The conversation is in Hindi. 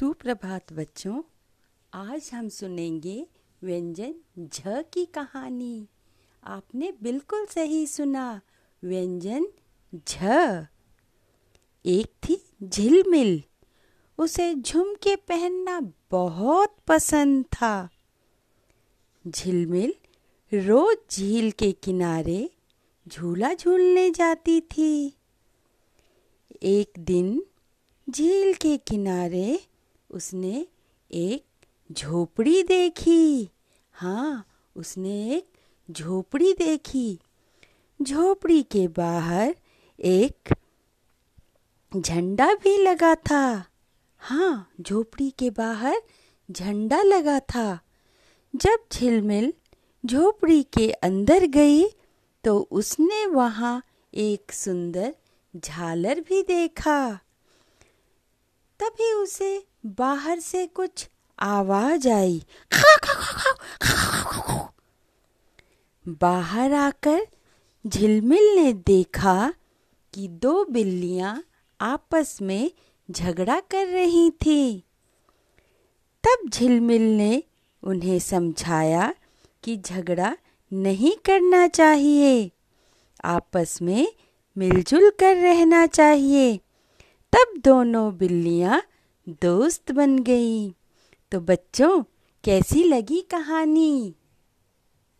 सुप्रभात बच्चों, आज हम सुनेंगे व्यंजन झ की कहानी। आपने बिल्कुल सही सुना, व्यंजन झ। एक थी झिलमिल उसे झुमके पहनना बहुत पसंद था। झिलमिल रोज झील के किनारे झूला झूलने जाती थी। एक दिन झील के किनारे उसने एक झोपड़ी देखी। हाँ उसने एक झोपड़ी देखी। झोपड़ी के बाहर एक झंडा भी लगा था। हाँ झोपड़ी के बाहर झंडा लगा था। जब झिलमिल झोपड़ी के अंदर गई तो उसने वहाँ एक सुंदर झालर भी देखा। तभी उसे बाहर से कुछ आवाज़ आई। बाहर आकर झिलमिल ने देखा कि दो बिल्लियाँ आपस में झगड़ा कर रही थी। तब झिलमिल ने उन्हें समझाया कि झगड़ा नहीं करना चाहिए, आपस में मिलजुल कर रहना चाहिए। तब दोनों बिल्लियाँ दोस्त बन गई। तो बच्चों कैसी लगी कहानी?